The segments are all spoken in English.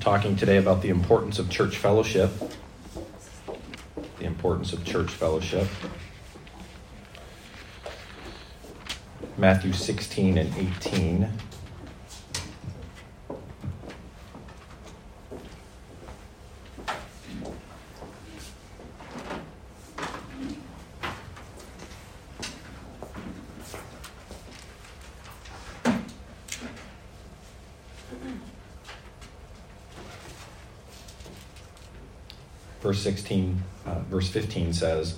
Talking today about the importance of church fellowship. The importance of church fellowship. Matthew 16 and 18. Verse 16, uh, verse 15 says,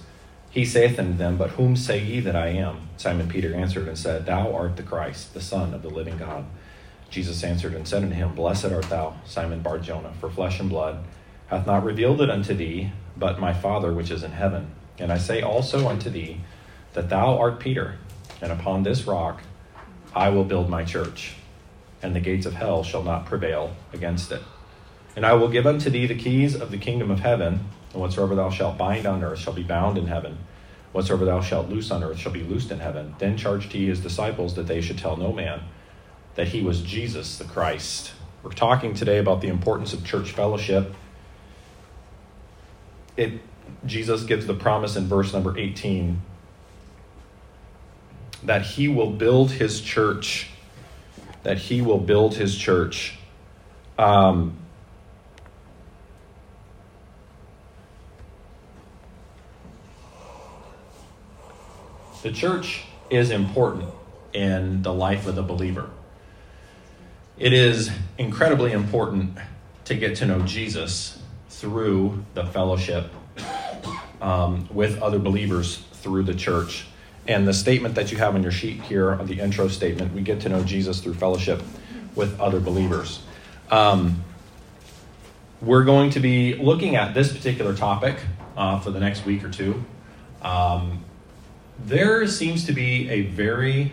He saith unto them, But whom say ye that I am? Simon Peter answered and said, Thou art the Christ, the Son of the living God. Jesus answered and said unto him, Blessed art thou, Simon Bar Jonah, for flesh and blood hath not revealed it unto thee, but my Father which is in heaven. And I say also unto thee, that thou art Peter, and upon this rock I will build my church, and the gates of hell shall not prevail against it. And I will give unto thee the keys of the kingdom of heaven, and whatsoever thou shalt bind on earth shall be bound in heaven. Whatsoever thou shalt loose on earth shall be loosed in heaven. Then charged he his disciples that they should tell no man that he was Jesus the Christ. We're talking today about the importance of church fellowship. It Jesus gives the promise in verse number 18 that he will build his church. That he will build his church. Um, The church is important in the life of the believer. It is incredibly important to get to know Jesus through the fellowship um, with other believers through the church. And the statement that you have on your sheet here, the intro statement, we get to know Jesus through fellowship with other believers. Um, we're going to be looking at this particular topic uh, for the next week or two. Um, there seems to be a very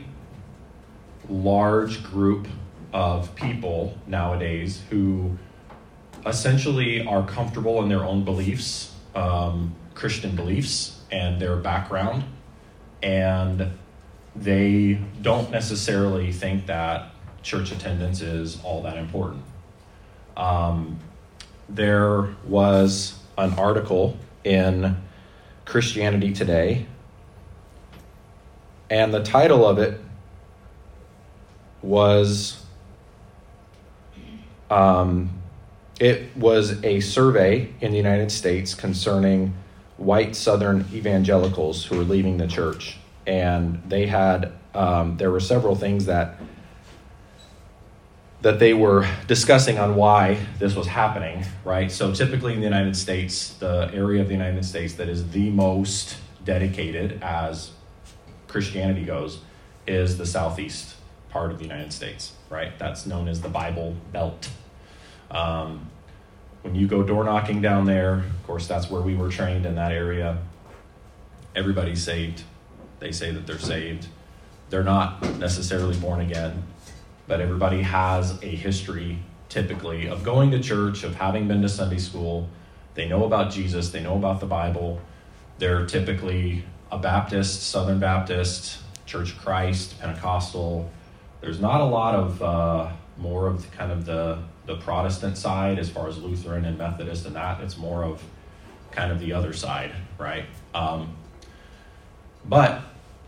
large group of people nowadays who essentially are comfortable in their own beliefs, um, Christian beliefs, and their background, and they don't necessarily think that church attendance is all that important. Um, there was an article in Christianity Today and the title of it was um, it was a survey in the United States concerning white Southern evangelicals who were leaving the church, and they had um, there were several things that that they were discussing on why this was happening. Right. So typically in the United States, the area of the United States that is the most dedicated as Christianity goes, is the southeast part of the United States, right? That's known as the Bible Belt. Um, when you go door knocking down there, of course, that's where we were trained in that area. Everybody's saved. They say that they're saved. They're not necessarily born again, but everybody has a history typically of going to church, of having been to Sunday school. They know about Jesus, they know about the Bible. They're typically a Baptist, Southern Baptist, Church of Christ, Pentecostal. There's not a lot of uh, more of the, kind of the the Protestant side as far as Lutheran and Methodist and that. It's more of kind of the other side, right? Um, but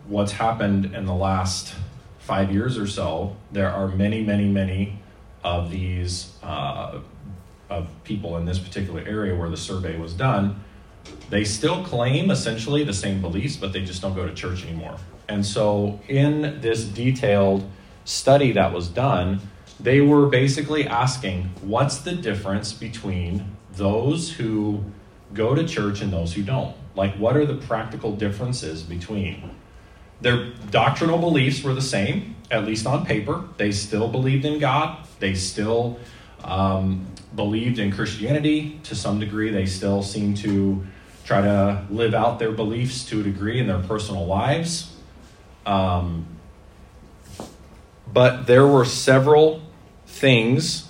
what's happened in the last five years or so, there are many, many, many of these uh, of people in this particular area where the survey was done they still claim essentially the same beliefs, but they just don't go to church anymore. And so, in this detailed study that was done, they were basically asking what's the difference between those who go to church and those who don't? Like, what are the practical differences between? Their doctrinal beliefs were the same, at least on paper. They still believed in God. They still um, believed in Christianity to some degree. They still seem to try to live out their beliefs to a degree in their personal lives. Um, but there were several things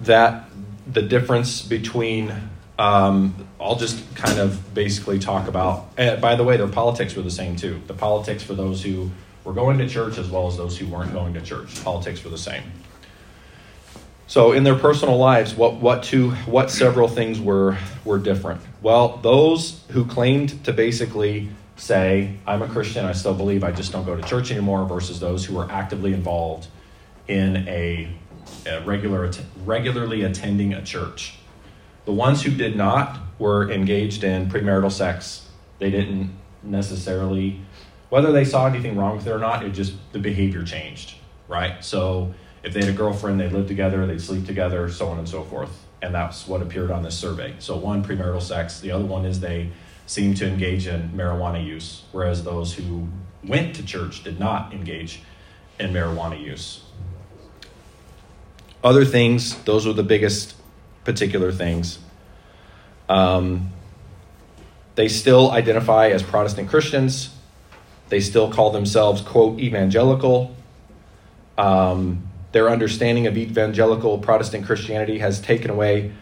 that the difference between um, I'll just kind of basically talk about. Uh, by the way, their politics were the same too. The politics for those who were going to church as well as those who weren't going to church. Politics were the same. So in their personal lives, what what two what several things were were different? Well, those who claimed to basically say, I'm a Christian, I still believe, I just don't go to church anymore, versus those who were actively involved in a, a regular regularly attending a church. The ones who did not were engaged in premarital sex. They didn't necessarily whether they saw anything wrong with it or not, it just the behavior changed, right? So if they had a girlfriend, they lived together, they'd sleep together, so on and so forth. And that's what appeared on this survey. So one, premarital sex. The other one is they seem to engage in marijuana use, whereas those who went to church did not engage in marijuana use. Other things, those were the biggest particular things. Um, they still identify as Protestant Christians. They still call themselves, quote, evangelical. Um, their understanding of evangelical Protestant Christianity has taken away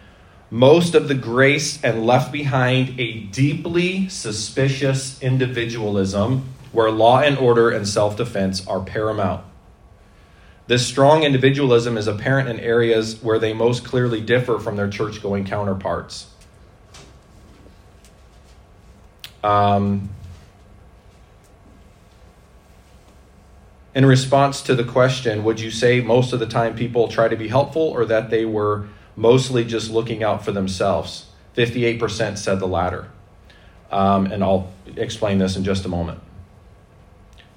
most of the grace and left behind a deeply suspicious individualism where law and order and self defense are paramount. This strong individualism is apparent in areas where they most clearly differ from their church going counterparts. Um, in response to the question, would you say most of the time people try to be helpful or that they were mostly just looking out for themselves? 58% said the latter. Um, and I'll explain this in just a moment.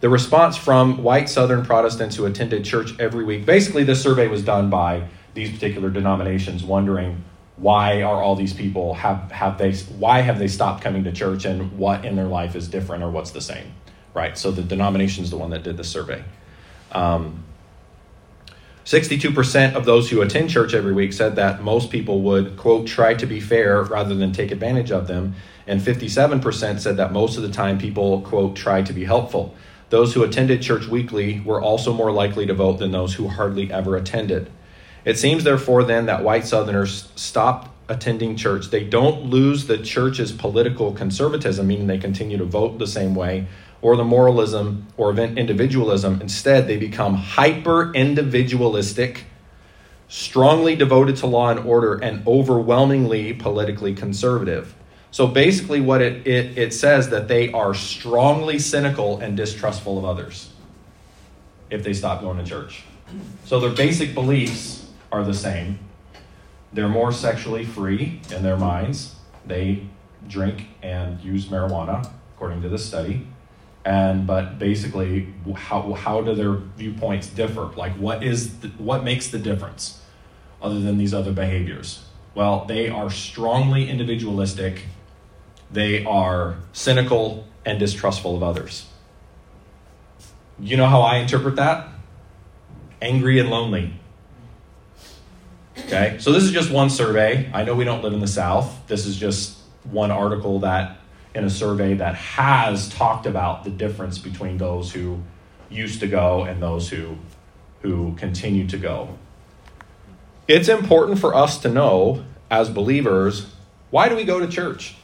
The response from white Southern Protestants who attended church every week basically, this survey was done by these particular denominations wondering why are all these people have, have they why have they stopped coming to church and what in their life is different or what's the same right? So the denomination is the one that did the survey. Um, 62% of those who attend church every week said that most people would, quote, try to be fair rather than take advantage of them. And 57% said that most of the time people, quote, try to be helpful. Those who attended church weekly were also more likely to vote than those who hardly ever attended. It seems, therefore, then, that white Southerners stopped attending church. They don't lose the church's political conservatism, meaning they continue to vote the same way, or the moralism or individualism. Instead, they become hyper individualistic, strongly devoted to law and order, and overwhelmingly politically conservative. So basically, what it, it, it says that they are strongly cynical and distrustful of others if they stop going to church. So their basic beliefs are the same. They're more sexually free in their minds. They drink and use marijuana, according to this study and but basically how, how do their viewpoints differ? Like what is the, what makes the difference other than these other behaviors? Well they are strongly individualistic. They are cynical and distrustful of others. You know how i interpret that? Angry and lonely. Okay? So this is just one survey. I know we don't live in the south. This is just one article that in a survey that has talked about the difference between those who used to go and those who who continue to go. It's important for us to know as believers why do we go to church?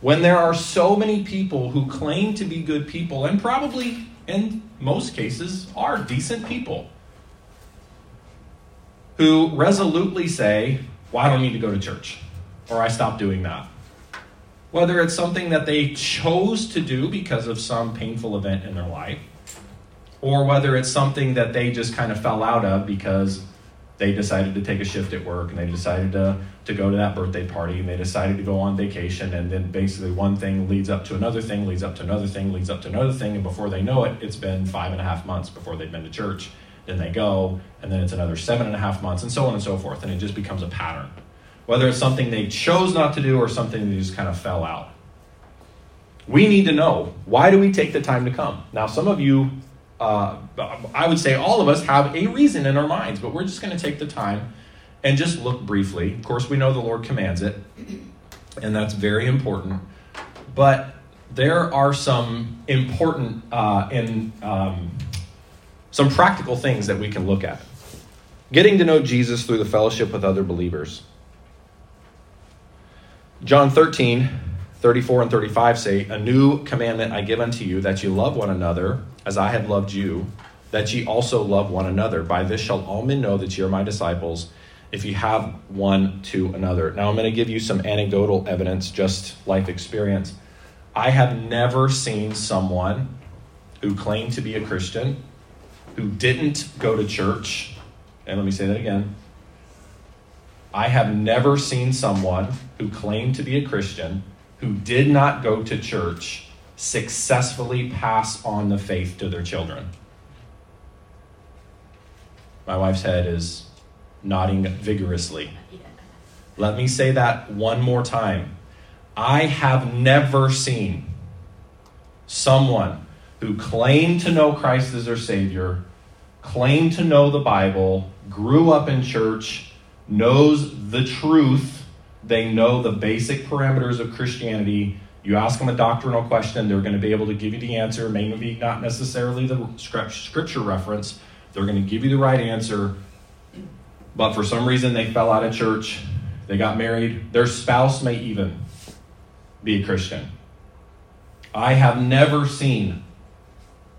When there are so many people who claim to be good people and probably in most cases are decent people who resolutely say, Well, I don't need to go to church, or I stopped doing that whether it's something that they chose to do because of some painful event in their life, or whether it's something that they just kind of fell out of because they decided to take a shift at work and they decided to, to go to that birthday party and they decided to go on vacation. And then basically one thing leads up to another thing leads up to another thing leads up to another thing. And before they know it it's been five and a half months before they've been to church. Then they go and then it's another seven and a half months and so on and so forth. And it just becomes a pattern whether it's something they chose not to do or something that just kind of fell out. We need to know why do we take the time to come? Now, some of you, uh, I would say all of us have a reason in our minds, but we're just going to take the time and just look briefly. Of course, we know the Lord commands it, and that's very important. But there are some important uh, and um, some practical things that we can look at. Getting to know Jesus through the fellowship with other believers. John 13, 34 and 35 say, A new commandment I give unto you, that ye love one another as I have loved you, that ye also love one another. By this shall all men know that ye are my disciples, if you have one to another. Now, I'm going to give you some anecdotal evidence, just life experience. I have never seen someone who claimed to be a Christian, who didn't go to church, and let me say that again. I have never seen someone who claimed to be a Christian, who did not go to church, successfully pass on the faith to their children. My wife's head is nodding vigorously. Let me say that one more time. I have never seen someone who claimed to know Christ as their Savior, claimed to know the Bible, grew up in church, knows the truth, they know the basic parameters of Christianity. You ask them a doctrinal question, they're going to be able to give you the answer, maybe not necessarily the scripture reference. They're going to give you the right answer, but for some reason they fell out of church, they got married, their spouse may even be a Christian. I have never seen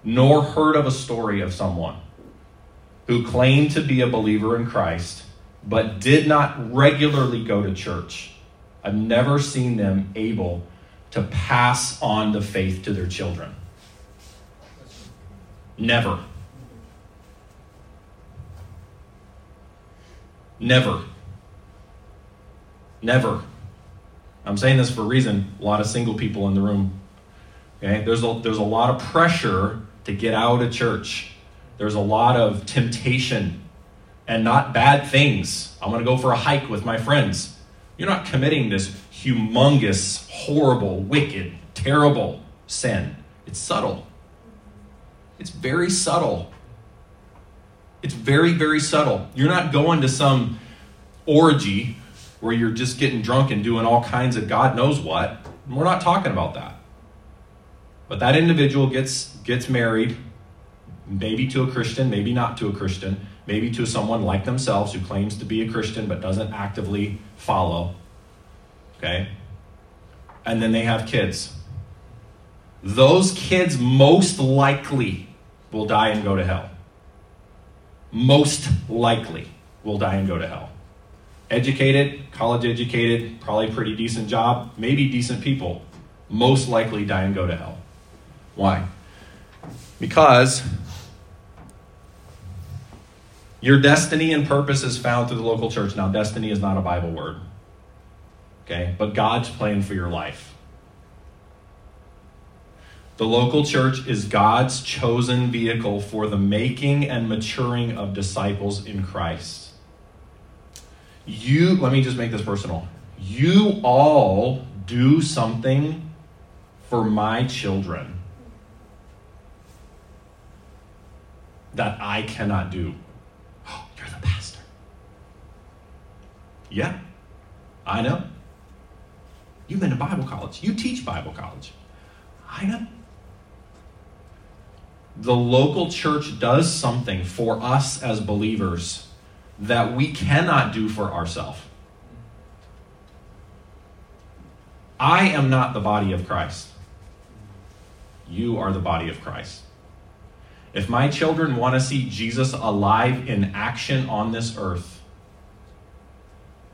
nor heard of a story of someone who claimed to be a believer in Christ but did not regularly go to church. I've never seen them able to pass on the faith to their children. Never. Never. Never. I'm saying this for a reason. A lot of single people in the room. Okay? There's a, there's a lot of pressure to get out of church. There's a lot of temptation and not bad things. I'm going to go for a hike with my friends. You're not committing this humongous, horrible, wicked, terrible sin. It's subtle. It's very subtle. It's very, very subtle. You're not going to some orgy where you're just getting drunk and doing all kinds of God knows what. We're not talking about that. But that individual gets gets married, maybe to a Christian, maybe not to a Christian, maybe to someone like themselves who claims to be a Christian but doesn't actively follow. Okay? And then they have kids. Those kids most likely will die and go to hell most likely will die and go to hell. Educated, college educated, probably pretty decent job, maybe decent people, most likely die and go to hell. Why? Because your destiny and purpose is found through the local church. Now, destiny is not a Bible word, okay? But God's plan for your life. The local church is God's chosen vehicle for the making and maturing of disciples in Christ. You, let me just make this personal. You all do something for my children that I cannot do. Yeah, I know. You've been to Bible college. You teach Bible college. I know the local church does something for us as believers that we cannot do for ourselves. I am not the body of Christ. You are the body of Christ. If my children want to see Jesus alive in action on this earth,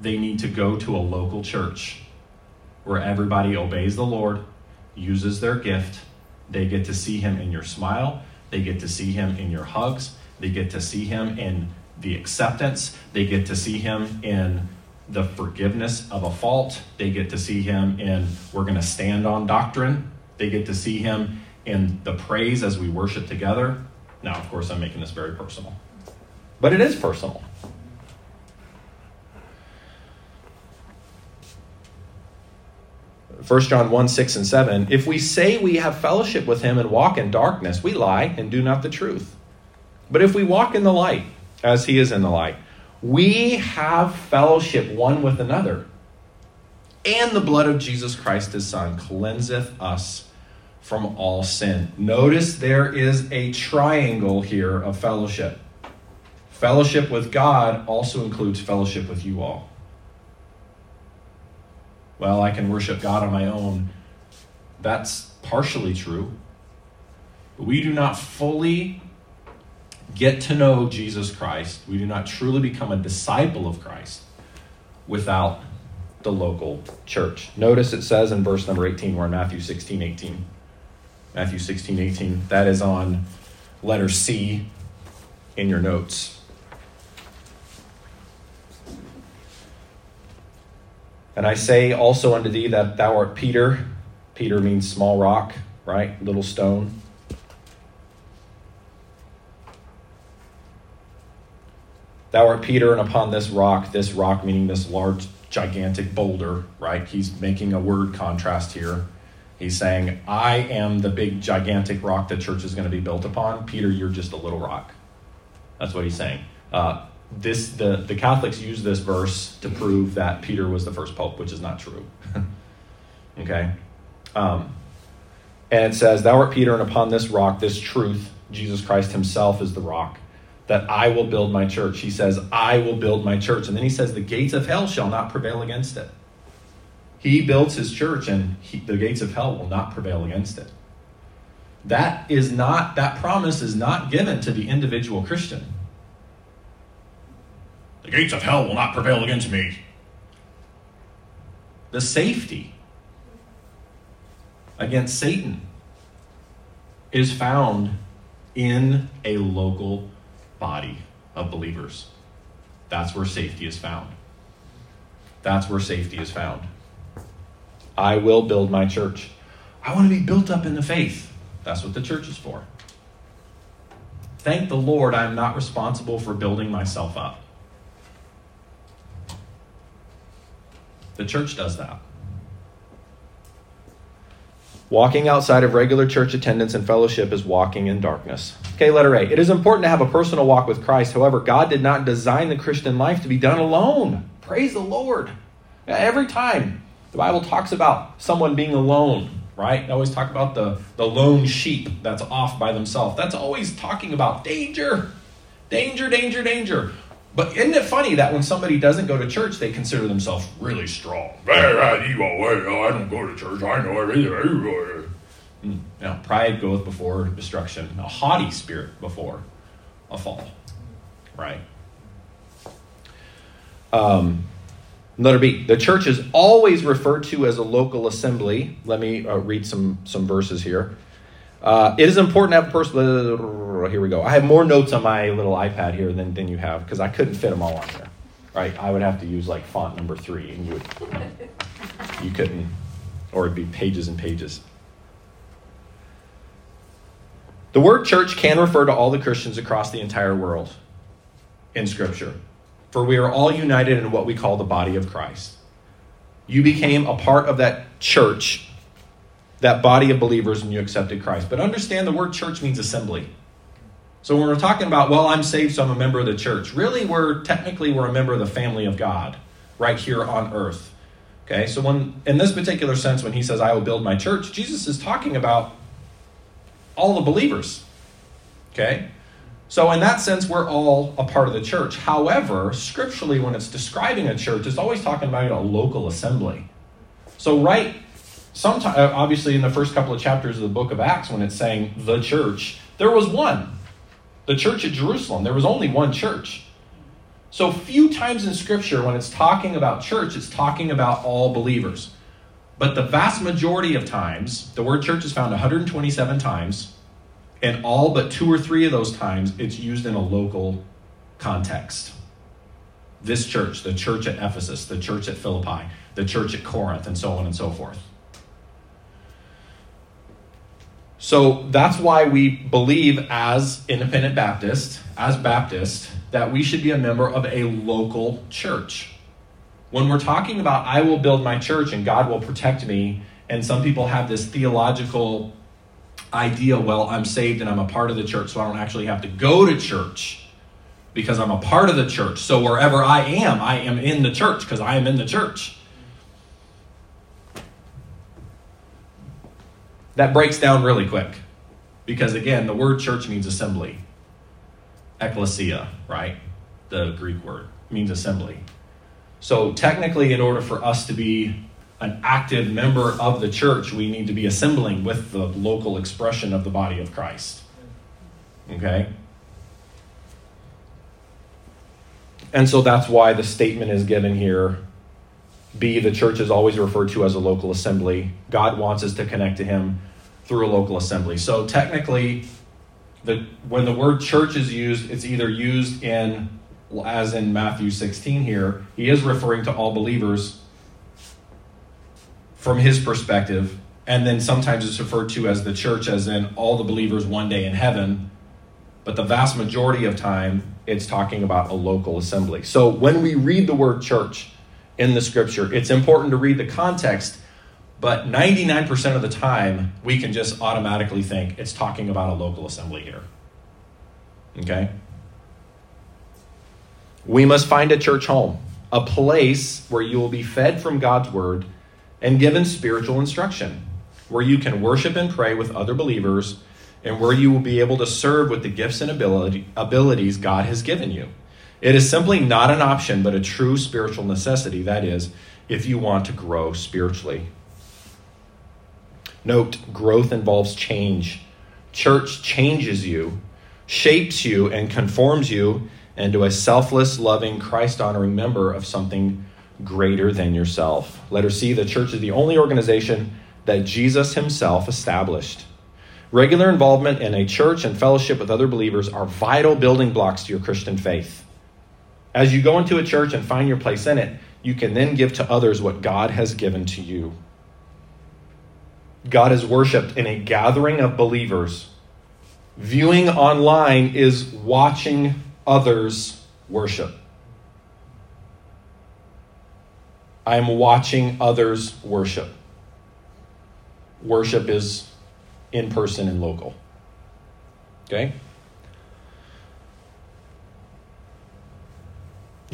they need to go to a local church where everybody obeys the Lord, uses their gift. They get to see him in your smile. They get to see him in your hugs. They get to see him in the acceptance. They get to see him in the forgiveness of a fault. They get to see him in we're going to stand on doctrine. They get to see him in the praise as we worship together. Now, of course, I'm making this very personal, but it is personal. 1 John 1 6 and 7. If we say we have fellowship with him and walk in darkness, we lie and do not the truth. But if we walk in the light, as he is in the light, we have fellowship one with another. And the blood of Jesus Christ, his Son, cleanseth us from all sin. Notice there is a triangle here of fellowship. Fellowship with God also includes fellowship with you all. Well, I can worship God on my own. That's partially true. But we do not fully get to know Jesus Christ. We do not truly become a disciple of Christ without the local church. Notice it says in verse number 18, we're in Matthew 16, 18. Matthew 16, 18. That is on letter C in your notes. And I say also unto thee that thou art Peter. Peter means small rock, right? Little stone. Thou art Peter, and upon this rock, this rock meaning this large, gigantic boulder, right? He's making a word contrast here. He's saying, I am the big, gigantic rock the church is going to be built upon. Peter, you're just a little rock. That's what he's saying. Uh, this the, the Catholics use this verse to prove that Peter was the first pope, which is not true. okay? Um, and it says, Thou art Peter, and upon this rock, this truth, Jesus Christ himself is the rock that I will build my church. He says, I will build my church. And then he says, the gates of hell shall not prevail against it. He builds his church, and he, the gates of hell will not prevail against it. That is not, that promise is not given to the individual Christian. The gates of hell will not prevail against me. The safety against Satan is found in a local body of believers. That's where safety is found. That's where safety is found. I will build my church. I want to be built up in the faith. That's what the church is for. Thank the Lord, I am not responsible for building myself up. The church does that. Walking outside of regular church attendance and fellowship is walking in darkness. Okay, letter A. It is important to have a personal walk with Christ. However, God did not design the Christian life to be done alone. Praise the Lord. Every time the Bible talks about someone being alone, right? They always talk about the, the lone sheep that's off by themselves. That's always talking about danger. Danger, danger, danger. But isn't it funny that when somebody doesn't go to church, they consider themselves really strong? I don't go to church. I know everything. Hmm. Now, pride goeth before destruction, a haughty spirit before a fall. Right? Um, letter B. The church is always referred to as a local assembly. Let me uh, read some, some verses here. Uh, it is important to have a person. Here we go. I have more notes on my little iPad here than, than you have because I couldn't fit them all on there. Right? I would have to use like font number three, and you would, you couldn't, or it'd be pages and pages. The word church can refer to all the Christians across the entire world in Scripture, for we are all united in what we call the body of Christ. You became a part of that church that body of believers and you accepted Christ. But understand the word church means assembly. So when we're talking about, well, I'm saved, so I'm a member of the church, really we're technically we're a member of the family of God right here on earth. Okay, so when in this particular sense, when he says, I will build my church, Jesus is talking about all the believers. Okay? So, in that sense, we're all a part of the church. However, scripturally, when it's describing a church, it's always talking about a local assembly. So, right sometimes uh, obviously in the first couple of chapters of the book of acts when it's saying the church there was one. The church at jerusalem. There was only one church. So few times in scripture when it's talking about church it's talking about all believers. But the vast majority of times the word church is found 127 times and all but two or three of those times it's used in a local context. This church the church at ephesus the church at philippi the church at corinth and so on and so forth So that's why we believe, as independent Baptist, as Baptist, that we should be a member of a local church. When we're talking about, I will build my church and God will protect me, and some people have this theological idea, well, I'm saved and I'm a part of the church, so I don't actually have to go to church because I'm a part of the church. So wherever I am, I am in the church because I am in the church. That breaks down really quick. Because again, the word church means assembly. Ecclesia, right? The Greek word means assembly. So technically, in order for us to be an active member of the church. We need to be assembling with the local expression of the body of Christ. Okay? And so that's why the statement is given here. B, the church is always referred to as a local assembly. God wants us to connect to Him through a local assembly. So technically, the, when the word church is used, it's either used in, as in Matthew 16 here, he is referring to all believers from his perspective. And then sometimes it's referred to as the church, as in all the believers one day in heaven. But the vast majority of time, it's talking about a local assembly. So when we read the word church in the scripture, it's important to read the context but 99% of the time, we can just automatically think it's talking about a local assembly here. Okay? We must find a church home, a place where you will be fed from God's word and given spiritual instruction, where you can worship and pray with other believers, and where you will be able to serve with the gifts and ability, abilities God has given you. It is simply not an option, but a true spiritual necessity. That is, if you want to grow spiritually. Note, growth involves change. Church changes you, shapes you, and conforms you into a selfless, loving, Christ honoring member of something greater than yourself. Letter C the church is the only organization that Jesus himself established. Regular involvement in a church and fellowship with other believers are vital building blocks to your Christian faith. As you go into a church and find your place in it, you can then give to others what God has given to you. God is worshiped in a gathering of believers. Viewing online is watching others worship. I'm watching others worship. Worship is in person and local. Okay?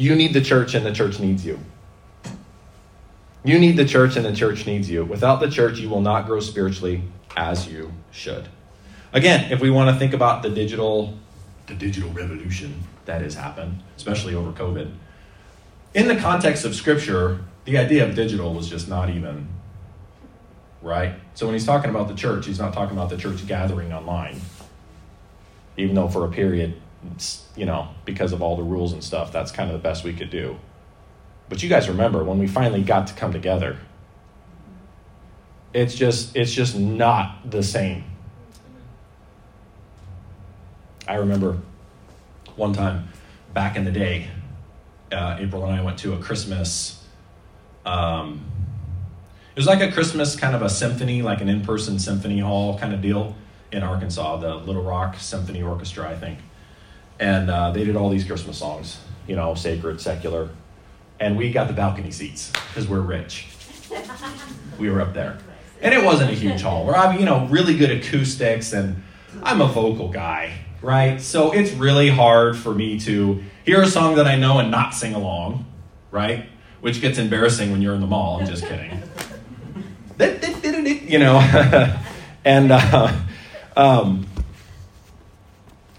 You need the church, and the church needs you. You need the church, and the church needs you. Without the church, you will not grow spiritually as you should. Again, if we want to think about the digital, the digital revolution that has happened, especially over COVID, in the context of Scripture, the idea of digital was just not even right. So when he's talking about the church, he's not talking about the church gathering online, even though for a period, you know, because of all the rules and stuff, that's kind of the best we could do. But you guys remember when we finally got to come together. It's just it's just not the same. I remember one time back in the day, uh, April and I went to a Christmas. Um, it was like a Christmas kind of a symphony, like an in-person symphony hall kind of deal in Arkansas, the Little Rock Symphony Orchestra, I think. And uh, they did all these Christmas songs, you know, sacred, secular and we got the balcony seats because we're rich. We were up there, and it wasn't a huge hall. We're having, you know, really good acoustics, and I'm a vocal guy, right? So it's really hard for me to hear a song that I know and not sing along, right? Which gets embarrassing when you're in the mall. I'm just kidding. you know, and uh, um,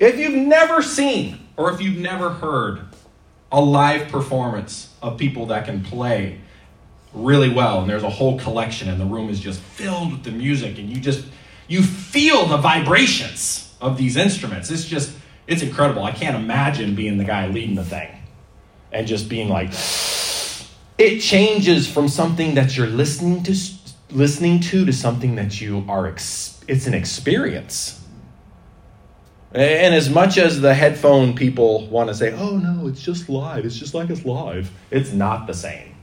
if you've never seen or if you've never heard a live performance of people that can play really well and there's a whole collection and the room is just filled with the music and you just you feel the vibrations of these instruments. It's just it's incredible. I can't imagine being the guy leading the thing and just being like it changes from something that you're listening to listening to to something that you are it's an experience and as much as the headphone people want to say, oh no, it's just live, it's just like it's live, it's not the same.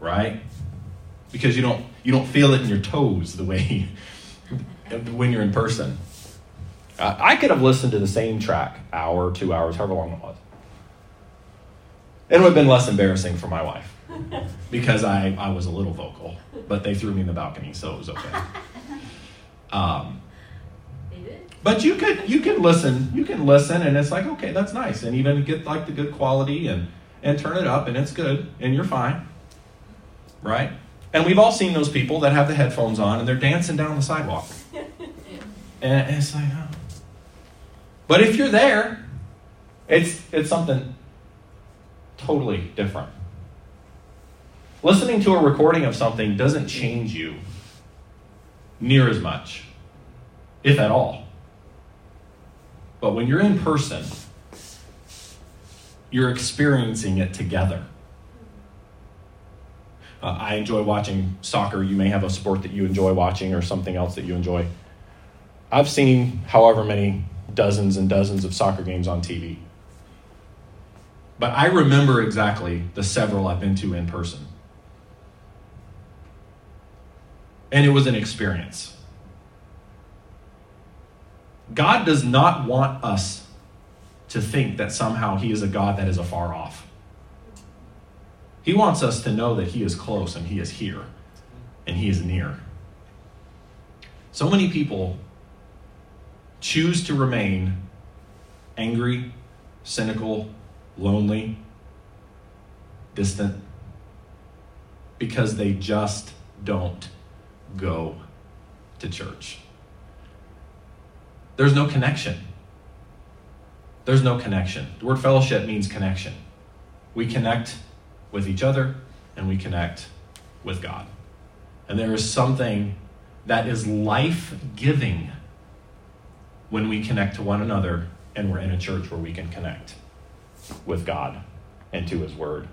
Right? Because you don't you don't feel it in your toes the way when you're in person. I could have listened to the same track, hour, two hours, however long it was. It would have been less embarrassing for my wife because I, I was a little vocal, but they threw me in the balcony, so it was okay. Um, but you could you can listen, you can listen, and it's like okay, that's nice, and even get like the good quality and and turn it up, and it's good, and you're fine, right? And we've all seen those people that have the headphones on and they're dancing down the sidewalk, and it's like, oh. but if you're there, it's it's something totally different. Listening to a recording of something doesn't change you near as much, if at all. But when you're in person, you're experiencing it together. Uh, I enjoy watching soccer. You may have a sport that you enjoy watching or something else that you enjoy. I've seen however many dozens and dozens of soccer games on TV. But I remember exactly the several I've been to in person. And it was an experience. God does not want us to think that somehow He is a God that is afar off. He wants us to know that He is close and He is here and He is near. So many people choose to remain angry, cynical, lonely, distant, because they just don't go to church. There's no connection. There's no connection. The word fellowship means connection. We connect with each other and we connect with God. And there is something that is life giving when we connect to one another and we're in a church where we can connect with God and to His Word.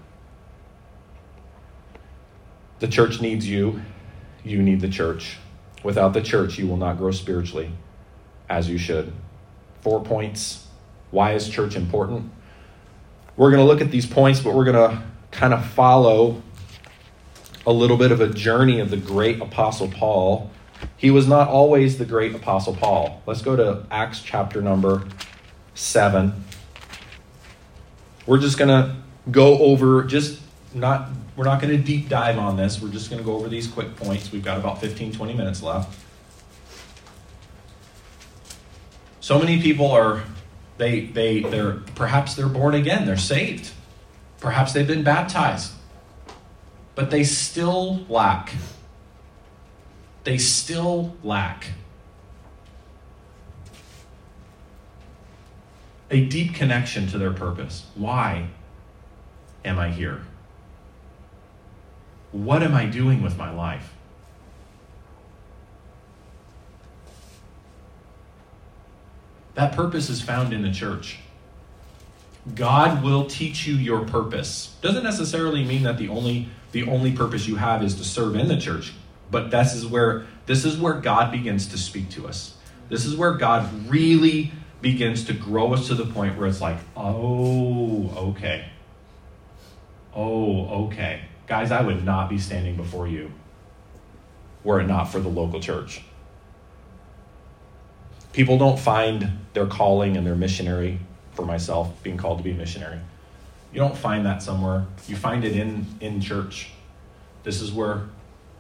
The church needs you. You need the church. Without the church, you will not grow spiritually as you should. Four points. Why is church important? We're going to look at these points, but we're going to kind of follow a little bit of a journey of the great Apostle Paul. He was not always the great Apostle Paul. Let's go to Acts chapter number 7. We're just going to go over, just not, we're not going to deep dive on this. We're just going to go over these quick points. We've got about 15, 20 minutes left. So many people are, they, they, they're, perhaps they're born again, they're saved Perhaps they've been baptized, but they still lack. They still lack a deep connection to their purpose. Why am I here? What am I doing with my life? That purpose is found in the church. God will teach you your purpose. Doesn't necessarily mean that the only the only purpose you have is to serve in the church, but this is where this is where God begins to speak to us. This is where God really begins to grow us to the point where it's like, "Oh, okay. Oh, okay. Guys, I would not be standing before you were it not for the local church." People don't find their calling and their missionary for myself, being called to be a missionary. You don't find that somewhere. You find it in, in church. This is where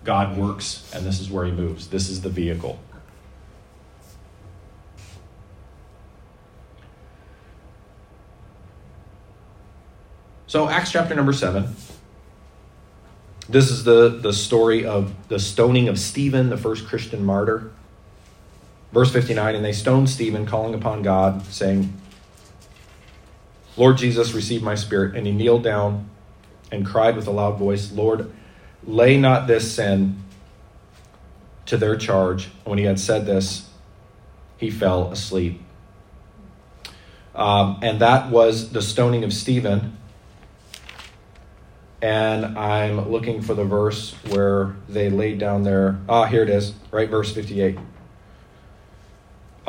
God works, and this is where He moves. This is the vehicle. So, Acts chapter number 7. This is the, the story of the stoning of Stephen, the first Christian martyr. Verse 59 And they stoned Stephen, calling upon God, saying, Lord Jesus, receive my spirit. And he kneeled down and cried with a loud voice, Lord, lay not this sin to their charge. And when he had said this, he fell asleep. Um, and that was the stoning of Stephen. And I'm looking for the verse where they laid down their. Ah, here it is, right? Verse 58.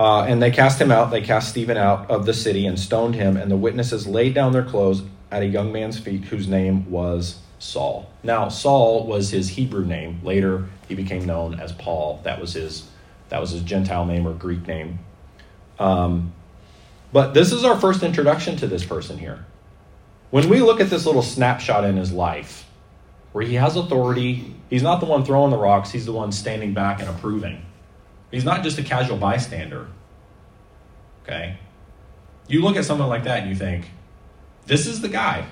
Uh, and they cast him out. They cast Stephen out of the city and stoned him. And the witnesses laid down their clothes at a young man's feet whose name was Saul. Now, Saul was his Hebrew name. Later, he became known as Paul. That was his, that was his Gentile name or Greek name. Um, but this is our first introduction to this person here. When we look at this little snapshot in his life, where he has authority, he's not the one throwing the rocks, he's the one standing back and approving. He's not just a casual bystander. Okay? You look at someone like that and you think, this is the guy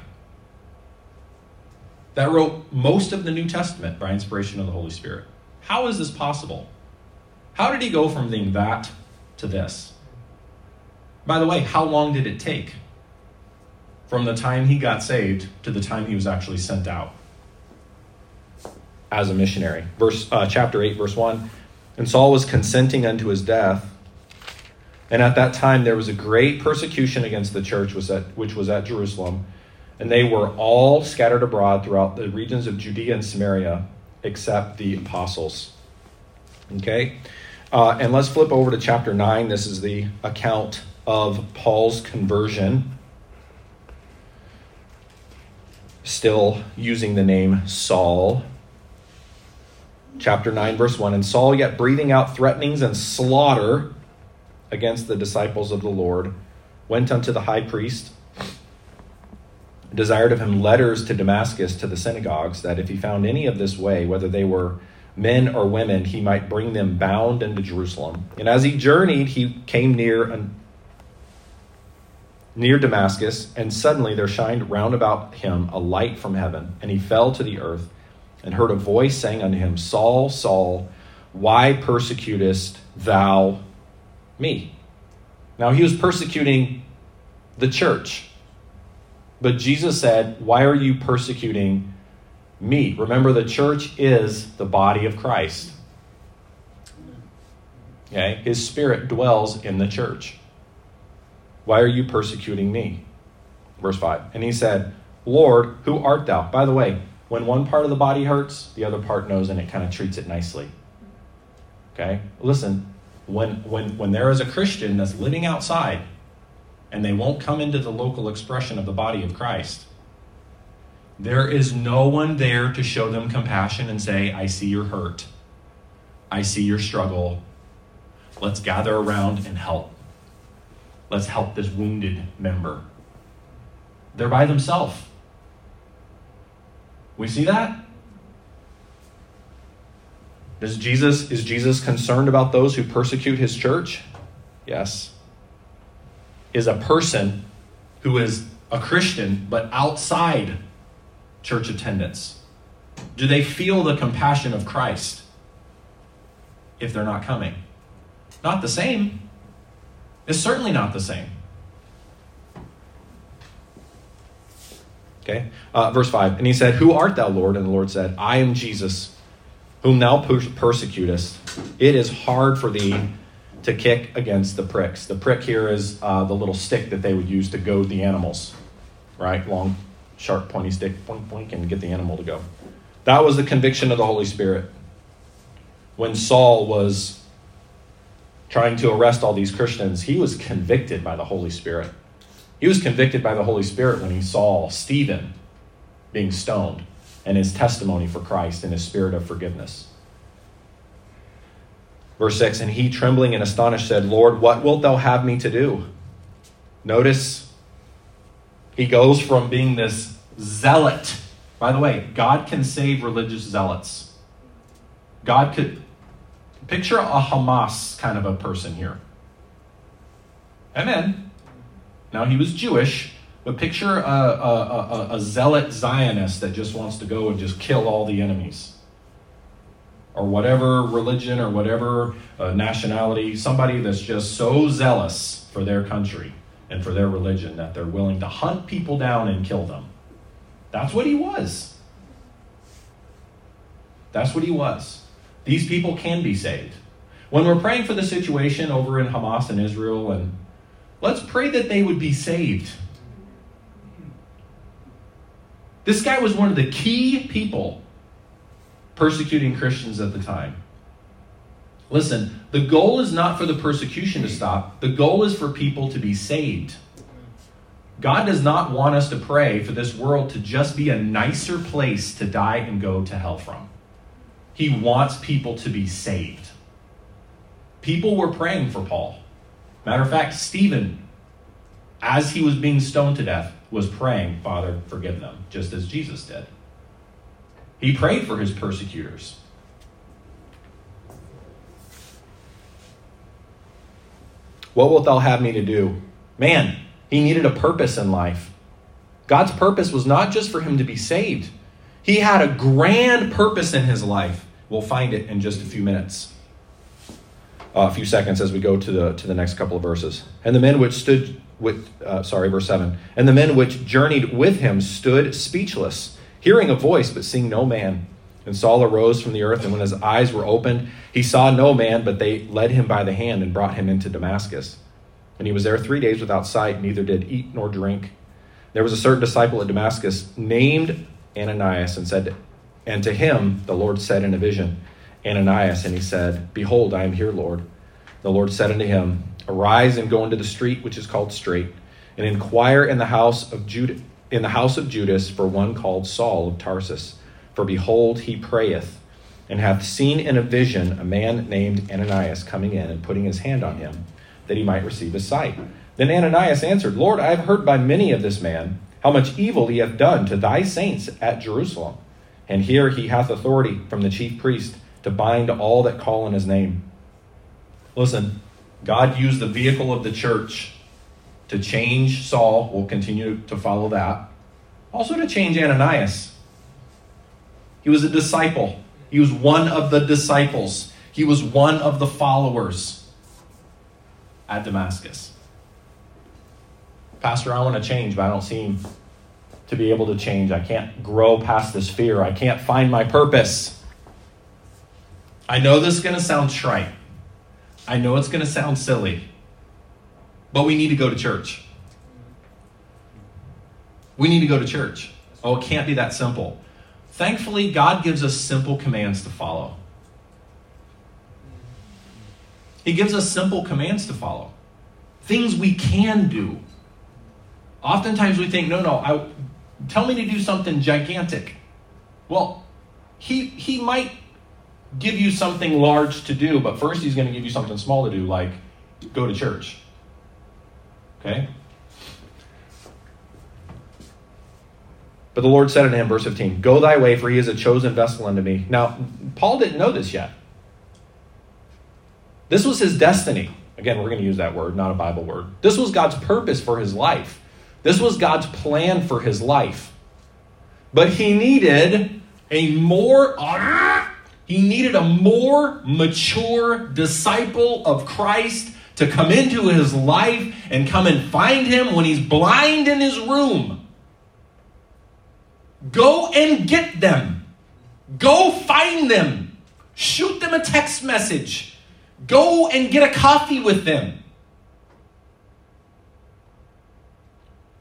that wrote most of the New Testament by inspiration of the Holy Spirit. How is this possible? How did he go from being that to this? By the way, how long did it take from the time he got saved to the time he was actually sent out? as a missionary. Verse uh, chapter 8 verse 1. And Saul was consenting unto his death. And at that time there was a great persecution against the church which was at Jerusalem, and they were all scattered abroad throughout the regions of Judea and Samaria except the apostles. Okay? Uh, and let's flip over to chapter 9. This is the account of Paul's conversion. Still using the name Saul. Chapter 9, verse 1 And Saul, yet breathing out threatenings and slaughter against the disciples of the Lord, went unto the high priest, desired of him letters to Damascus to the synagogues, that if he found any of this way, whether they were men or women, he might bring them bound into Jerusalem. And as he journeyed, he came near near Damascus, and suddenly there shined round about him a light from heaven, and he fell to the earth, and heard a voice saying unto him, Saul, Saul, why persecutest thou me? Now he was persecuting the church. But Jesus said, Why are you persecuting me. Remember, the church is the body of Christ. Okay? His spirit dwells in the church. Why are you persecuting me? Verse 5. And he said, Lord, who art thou? By the way, when one part of the body hurts, the other part knows and it kind of treats it nicely. Okay? Listen, when, when, when there is a Christian that's living outside and they won't come into the local expression of the body of Christ, there is no one there to show them compassion and say, I see your hurt. I see your struggle. Let's gather around and help. Let's help this wounded member. They're by themselves. We see that? Is Jesus, is Jesus concerned about those who persecute his church? Yes. Is a person who is a Christian but outside church attendance? Do they feel the compassion of Christ if they're not coming? Not the same. It's certainly not the same. Okay, uh, verse 5. And he said, Who art thou, Lord? And the Lord said, I am Jesus, whom thou persecutest. It is hard for thee to kick against the pricks. The prick here is uh, the little stick that they would use to goad the animals, right? Long sharp, pointy stick, boink, boink, and get the animal to go. That was the conviction of the Holy Spirit. When Saul was trying to arrest all these Christians, he was convicted by the Holy Spirit. He was convicted by the Holy Spirit when he saw Stephen being stoned and his testimony for Christ and his spirit of forgiveness. Verse 6 And he, trembling and astonished, said, Lord, what wilt thou have me to do? Notice he goes from being this zealot. By the way, God can save religious zealots. God could picture a Hamas kind of a person here. Amen. Now he was Jewish, but picture a, a, a, a, zealot Zionist that just wants to go and just kill all the enemies. Or whatever religion or whatever uh, nationality, somebody that's just so zealous for their country and for their religion that they're willing to hunt people down and kill them. That's what he was. That's what he was. These people can be saved. When we're praying for the situation over in Hamas and Israel, and let's pray that they would be saved. This guy was one of the key people persecuting Christians at the time. Listen, the goal is not for the persecution to stop, the goal is for people to be saved. God does not want us to pray for this world to just be a nicer place to die and go to hell from. He wants people to be saved. People were praying for Paul. Matter of fact, Stephen, as he was being stoned to death, was praying, Father, forgive them, just as Jesus did. He prayed for his persecutors. What wilt thou have me to do? Man, he needed a purpose in life. God's purpose was not just for him to be saved, he had a grand purpose in his life. We'll find it in just a few minutes. A few seconds as we go to the to the next couple of verses. And the men which stood with uh, sorry, verse seven. And the men which journeyed with him stood speechless, hearing a voice but seeing no man. And Saul arose from the earth, and when his eyes were opened, he saw no man, but they led him by the hand and brought him into Damascus. And he was there three days without sight, neither did eat nor drink. There was a certain disciple at Damascus named Ananias, and said, and to him the Lord said in a vision, Ananias, and he said, Behold, I am here, Lord. The Lord said unto him, Arise and go into the street which is called Straight, and inquire in the house of Judah, in the house of Judas for one called Saul of Tarsus. For behold, he prayeth, and hath seen in a vision a man named Ananias coming in and putting his hand on him, that he might receive his sight. Then Ananias answered, Lord, I have heard by many of this man how much evil he hath done to thy saints at Jerusalem. And here he hath authority from the chief priest to bind all that call on his name. Listen, God used the vehicle of the church to change Saul. We'll continue to follow that. Also to change Ananias. He was a disciple, he was one of the disciples, he was one of the followers at Damascus. Pastor, I want to change, but I don't seem to be able to change. I can't grow past this fear. I can't find my purpose. I know this is going to sound trite. I know it's going to sound silly. But we need to go to church. We need to go to church. Oh, it can't be that simple. Thankfully, God gives us simple commands to follow. He gives us simple commands to follow. Things we can do. Oftentimes we think, no, no, I, tell me to do something gigantic. Well, he, he might give you something large to do, but first he's going to give you something small to do, like go to church. Okay? But the Lord said unto him, verse 15, Go thy way, for he is a chosen vessel unto me. Now, Paul didn't know this yet. This was his destiny. Again, we're going to use that word, not a Bible word. This was God's purpose for his life. This was God's plan for his life. But he needed a more he needed a more mature disciple of Christ to come into his life and come and find him when he's blind in his room. Go and get them. Go find them. Shoot them a text message. Go and get a coffee with them.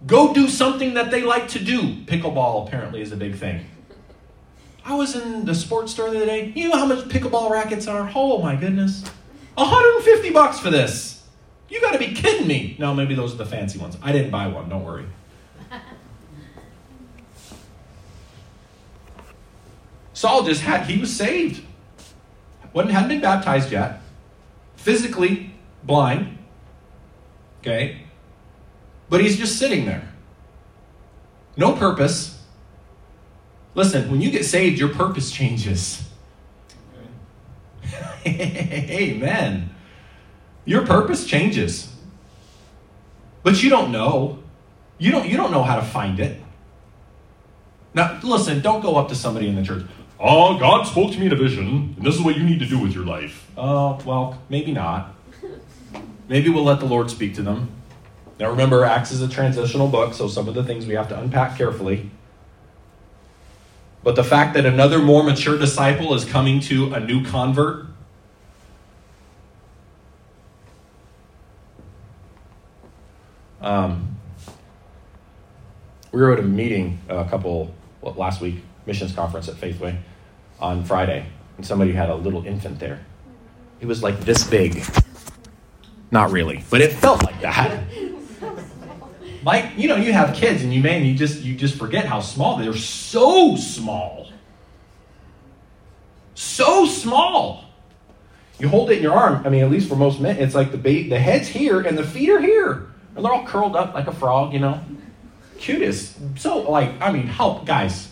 Go do something that they like to do. Pickleball apparently is a big thing. I was in the sports store the other day. You know how much pickleball rackets are? Oh my goodness. 150 bucks for this. You got to be kidding me. No, maybe those are the fancy ones. I didn't buy one, don't worry. Saul just had, he was saved. Wasn't, hadn't been baptized yet. Physically blind. Okay? But he's just sitting there. No purpose. Listen, when you get saved, your purpose changes. Amen. Your purpose changes. But you don't know. You don't, you don't know how to find it. Now, listen, don't go up to somebody in the church. Oh, God spoke to me in a vision, and this is what you need to do with your life. Oh, well, maybe not. Maybe we'll let the Lord speak to them. Now remember, Acts is a transitional book, so some of the things we have to unpack carefully. But the fact that another more mature disciple is coming to a new convert. Um, we were at a meeting a couple well, last week, missions conference at Faithway on Friday, and somebody had a little infant there. It was like this big. Not really, but it felt like that. Like, you know, you have kids and you man, you just you just forget how small they're so small. So small. You hold it in your arm. I mean, at least for most men, it's like the ba- the head's here and the feet are here. And they're all curled up like a frog, you know. Cutest. So like, I mean, help guys.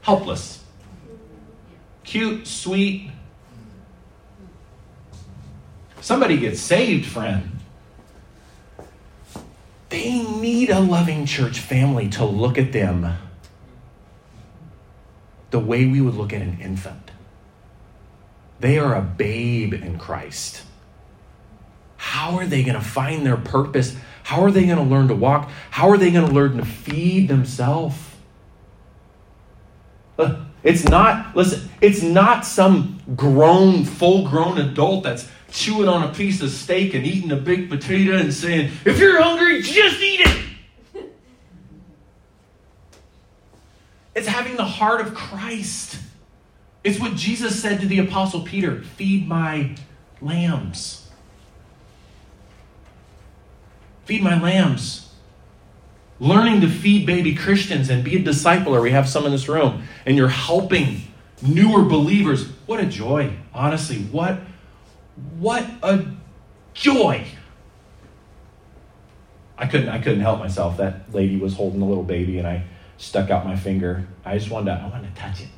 Helpless. Cute, sweet. Somebody gets saved, friend they need a loving church family to look at them the way we would look at an infant. They are a babe in Christ. How are they going to find their purpose? How are they going to learn to walk? How are they going to learn to feed themselves? It's not, listen, it's not some grown, full grown adult that's chewing on a piece of steak and eating a big potato and saying, if you're hungry, just eat it. It's having the heart of Christ. It's what Jesus said to the Apostle Peter feed my lambs. Feed my lambs. Learning to feed baby Christians and be a discipler. We have some in this room, and you're helping newer believers. What a joy. Honestly, what, what a joy. I couldn't, I couldn't help myself. That lady was holding a little baby, and I stuck out my finger. I just wanted to, I wanted to touch it.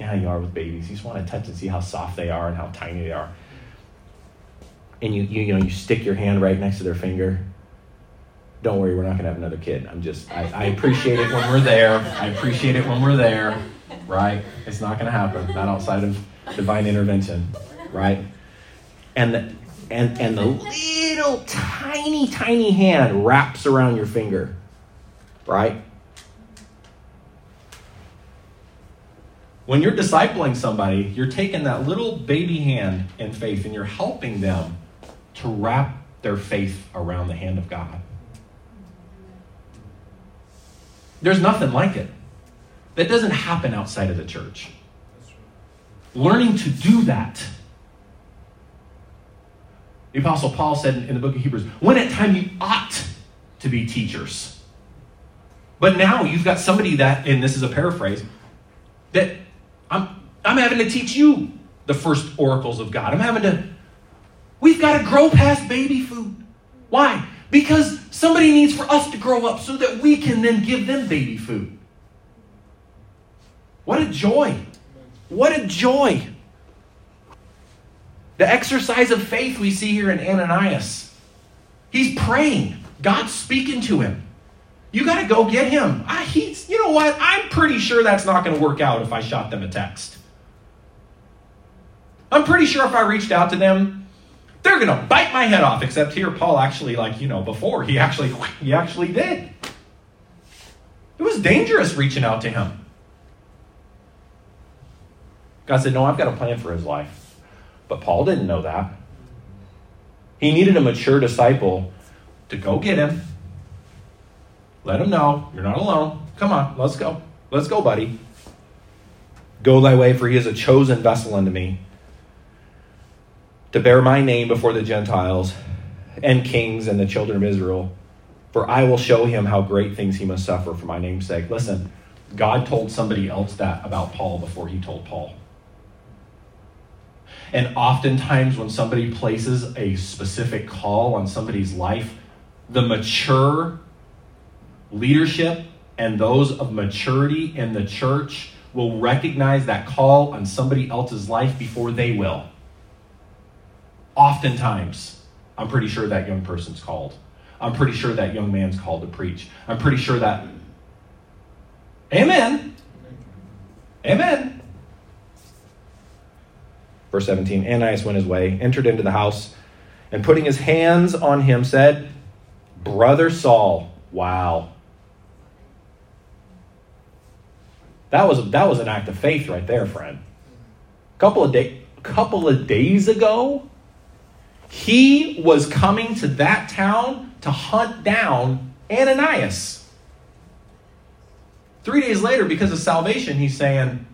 Yeah, you are with babies. You just want to touch and see how soft they are and how tiny they are. And you, you, you know, you stick your hand right next to their finger. Don't worry, we're not going to have another kid. I'm just, I, I appreciate it when we're there. I appreciate it when we're there, right? It's not going to happen, not outside of divine intervention, right? And the, and, and the little tiny, tiny hand wraps around your finger, right? When you're discipling somebody, you're taking that little baby hand in faith and you're helping them to wrap their faith around the hand of God. There's nothing like it. That doesn't happen outside of the church. Learning to do that. The Apostle Paul said in the book of Hebrews, when at time you ought to be teachers. But now you've got somebody that, and this is a paraphrase, that I'm, I'm having to teach you the first oracles of God. I'm having to, we've got to grow past baby food. Why? Because somebody needs for us to grow up so that we can then give them baby food. What a joy! What a joy! The exercise of faith we see here in Ananias. He's praying, God's speaking to him. You got to go get him. I, he's, you know what? I'm pretty sure that's not going to work out if I shot them a text. I'm pretty sure if I reached out to them, they're going to bite my head off. Except here, Paul actually, like you know, before he actually, he actually did. It was dangerous reaching out to him. God said, "No, I've got a plan for his life," but Paul didn't know that. He needed a mature disciple to go get him let him know you're not alone. Come on, let's go. Let's go, buddy. Go thy way, for he is a chosen vessel unto me to bear my name before the Gentiles and kings and the children of Israel. For I will show him how great things he must suffer for my name's sake. Listen, God told somebody else that about Paul before he told Paul. And oftentimes, when somebody places a specific call on somebody's life, the mature leadership and those of maturity in the church will recognize that call on somebody else's life before they will. Oftentimes, I'm pretty sure that young person's called. I'm pretty sure that young man's called to preach. I'm pretty sure that. Amen. Amen. Verse 17 Ananias went his way, entered into the house, and putting his hands on him said, Brother Saul, wow. That was that was an act of faith right there, friend. Couple of day, couple of days ago, he was coming to that town to hunt down Ananias. Three days later, because of salvation, he's saying,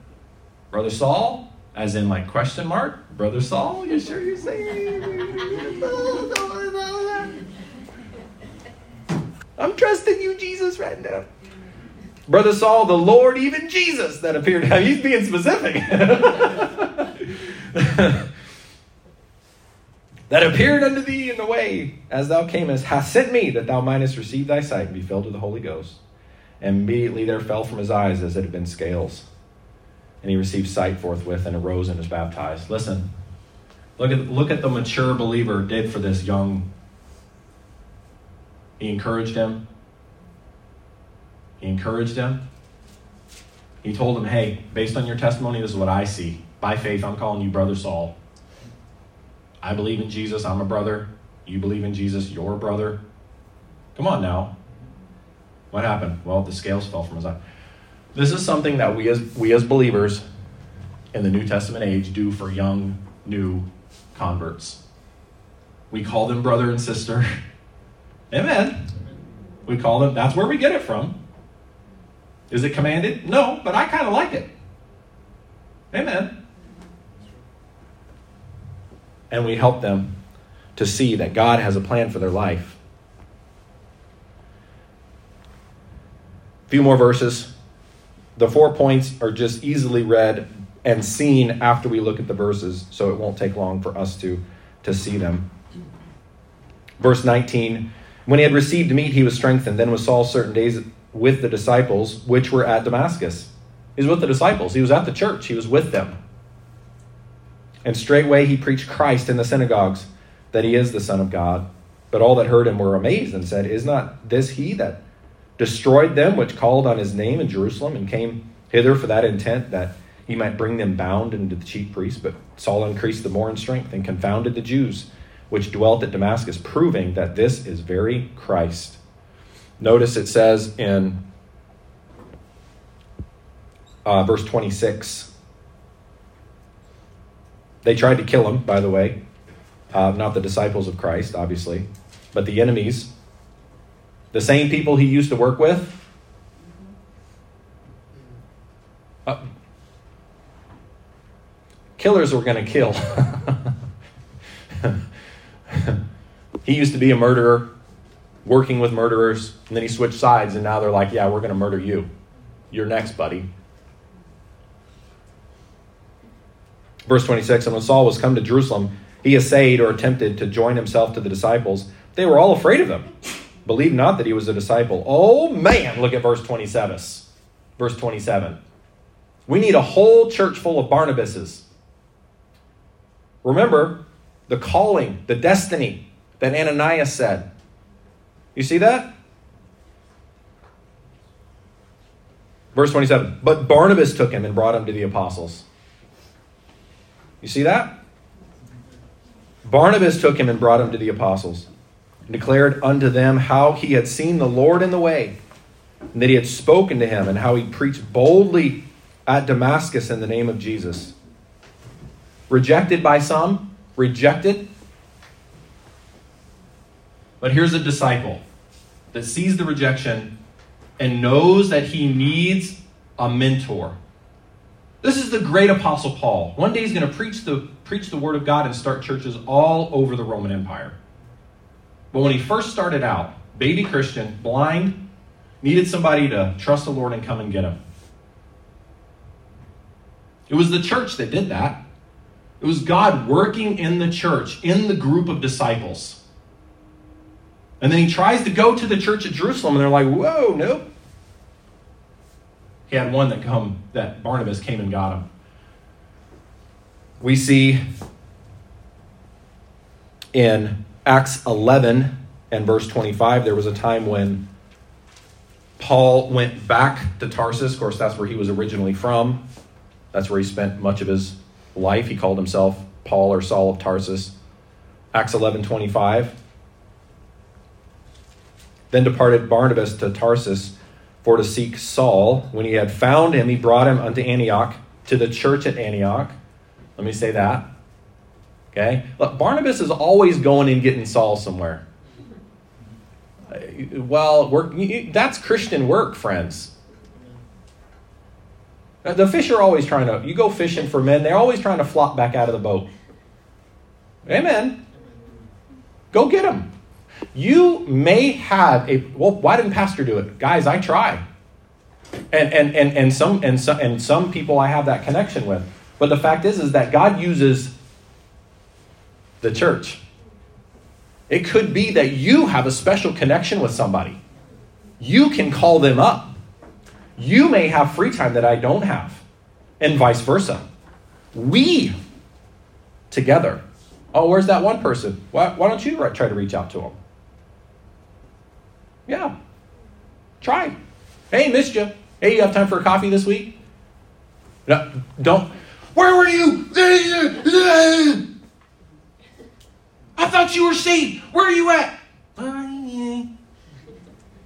Brother Saul, as in like question mark, Brother Saul, you sure you're saying? I'm trusting you, Jesus, right now. Brother Saul, the Lord, even Jesus that appeared. He's being specific. that appeared unto thee in the way as thou camest, hath sent me that thou mightest receive thy sight and be filled with the Holy Ghost. And immediately there fell from his eyes as it had been scales. And he received sight forthwith and arose and was baptized. Listen, look at, look at the mature believer did for this young. He encouraged him, he encouraged him. He told him, Hey, based on your testimony, this is what I see. By faith, I'm calling you Brother Saul. I believe in Jesus, I'm a brother. You believe in Jesus, you're a brother. Come on now. What happened? Well, the scales fell from his eye. This is something that we as we as believers in the New Testament age do for young new converts. We call them brother and sister. Amen. We call them that's where we get it from. Is it commanded? No, but I kind of like it. Amen. And we help them to see that God has a plan for their life. A few more verses. The four points are just easily read and seen after we look at the verses, so it won't take long for us to, to see them. Verse 19 When he had received meat, he was strengthened. Then was Saul certain days with the disciples, which were at Damascus. He was with the disciples, he was at the church, he was with them. And straightway he preached Christ in the synagogues, that he is the Son of God. But all that heard him were amazed and said, Is not this he that destroyed them which called on his name in Jerusalem and came hither for that intent that he might bring them bound into the chief priests? But Saul increased the more in strength and confounded the Jews which dwelt at Damascus, proving that this is very Christ. Notice it says in uh, verse 26. They tried to kill him, by the way. Uh, not the disciples of Christ, obviously, but the enemies. The same people he used to work with. Uh, killers were going to kill. he used to be a murderer working with murderers, and then he switched sides, and now they're like, yeah, we're going to murder you. You're next, buddy. Verse 26 And when Saul was come to Jerusalem, he essayed or attempted to join himself to the disciples. They were all afraid of him. Believe not that he was a disciple. Oh, man, look at verse 27. Verse 27. We need a whole church full of Barnabases. Remember the calling, the destiny that Ananias said. You see that? Verse 27 But Barnabas took him and brought him to the apostles. You see that? Barnabas took him and brought him to the apostles and declared unto them how he had seen the Lord in the way, and that he had spoken to him, and how he preached boldly at Damascus in the name of Jesus. Rejected by some, rejected. But here's a disciple that sees the rejection and knows that he needs a mentor. This is the great apostle Paul. One day he's going to preach the preach the word of God and start churches all over the Roman Empire. But when he first started out, baby Christian, blind, needed somebody to trust the Lord and come and get him. It was the church that did that. It was God working in the church, in the group of disciples. And then he tries to go to the church at Jerusalem, and they're like, whoa, nope. He had one that come that Barnabas came and got him. We see in Acts 11 and verse 25, there was a time when Paul went back to Tarsus. Of course, that's where he was originally from. That's where he spent much of his life. He called himself Paul or Saul of Tarsus. Acts 11 25. Then departed Barnabas to Tarsus for to seek Saul. When he had found him, he brought him unto Antioch, to the church at Antioch. Let me say that. Okay? Look, Barnabas is always going and getting Saul somewhere. Well, work, that's Christian work, friends. The fish are always trying to, you go fishing for men, they're always trying to flop back out of the boat. Amen. Go get them. You may have a well, why didn't Pastor do it? Guys, I try. And and and, and some and some and some people I have that connection with. But the fact is is that God uses the church. It could be that you have a special connection with somebody. You can call them up. You may have free time that I don't have, and vice versa. We together. Oh, where's that one person? Why, why don't you try to reach out to them? Yeah. Try. Hey, missed you. Hey, you have time for a coffee this week? No, don't. Where were you? I thought you were saved. Where are you at?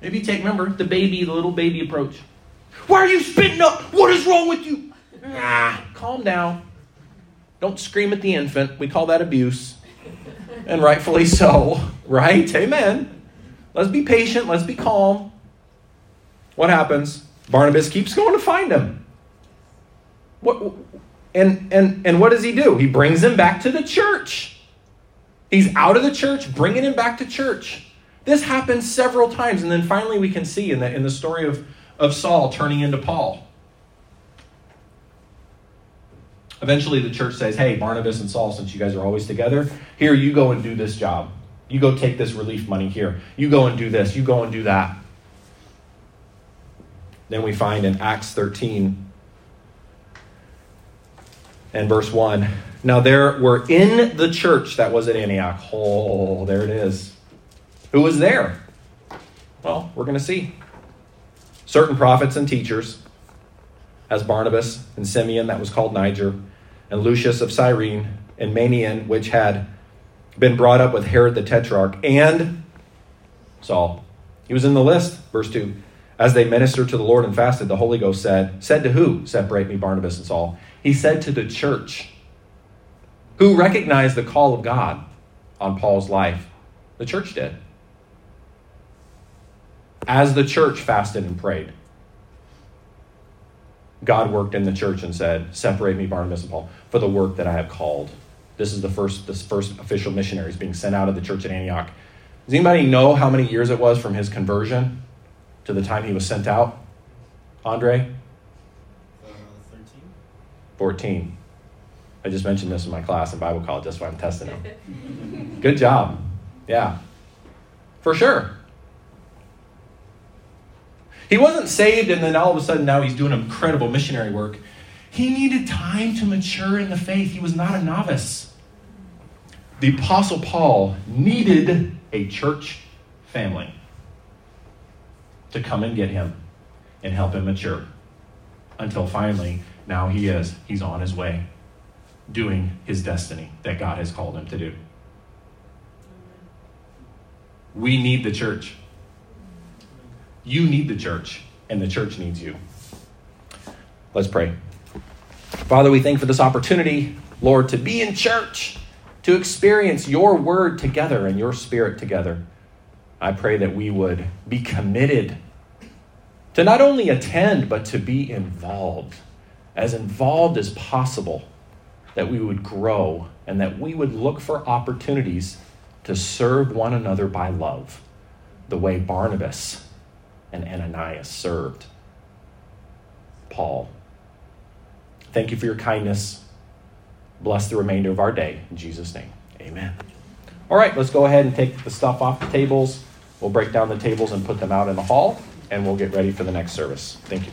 Maybe take, remember, the baby, the little baby approach. Why are you spitting up? What is wrong with you? Ah, calm down. Don't scream at the infant. We call that abuse. And rightfully so, right? Amen. Let's be patient. Let's be calm. What happens? Barnabas keeps going to find him. What, and, and, and what does he do? He brings him back to the church. He's out of the church, bringing him back to church. This happens several times, and then finally we can see in the, in the story of, of Saul turning into Paul. Eventually, the church says, Hey, Barnabas and Saul, since you guys are always together, here, you go and do this job. You go take this relief money here. You go and do this. You go and do that. Then we find in Acts 13 and verse 1 Now there were in the church that was at Antioch. Oh, there it is. Who was there? Well, we're going to see. Certain prophets and teachers, as Barnabas and Simeon, that was called Niger, and Lucius of Cyrene, and Manaen, which had been brought up with Herod the Tetrarch, and Saul. He was in the list, verse 2. As they ministered to the Lord and fasted, the Holy Ghost said, Said to who? Separate me, Barnabas and Saul. He said to the church, who recognized the call of God on Paul's life. The church did. As the church fasted and prayed, God worked in the church and said, Separate me, Barnabas and Paul, for the work that I have called. This is the first, this first official missionaries being sent out of the church at Antioch. Does anybody know how many years it was from his conversion to the time he was sent out? Andre? Uh, 13? 14. I just mentioned this in my class in Bible college. That's why I'm testing them. Good job. Yeah. For sure. He wasn't saved and then all of a sudden now he's doing incredible missionary work. He needed time to mature in the faith. He was not a novice. The Apostle Paul needed a church family to come and get him and help him mature until finally, now he is. He's on his way doing his destiny that God has called him to do. We need the church. You need the church, and the church needs you. Let's pray. Father, we thank for this opportunity, Lord, to be in church, to experience your word together and your spirit together. I pray that we would be committed to not only attend, but to be involved, as involved as possible, that we would grow and that we would look for opportunities to serve one another by love, the way Barnabas and Ananias served Paul. Thank you for your kindness. Bless the remainder of our day. In Jesus' name, amen. All right, let's go ahead and take the stuff off the tables. We'll break down the tables and put them out in the hall, and we'll get ready for the next service. Thank you.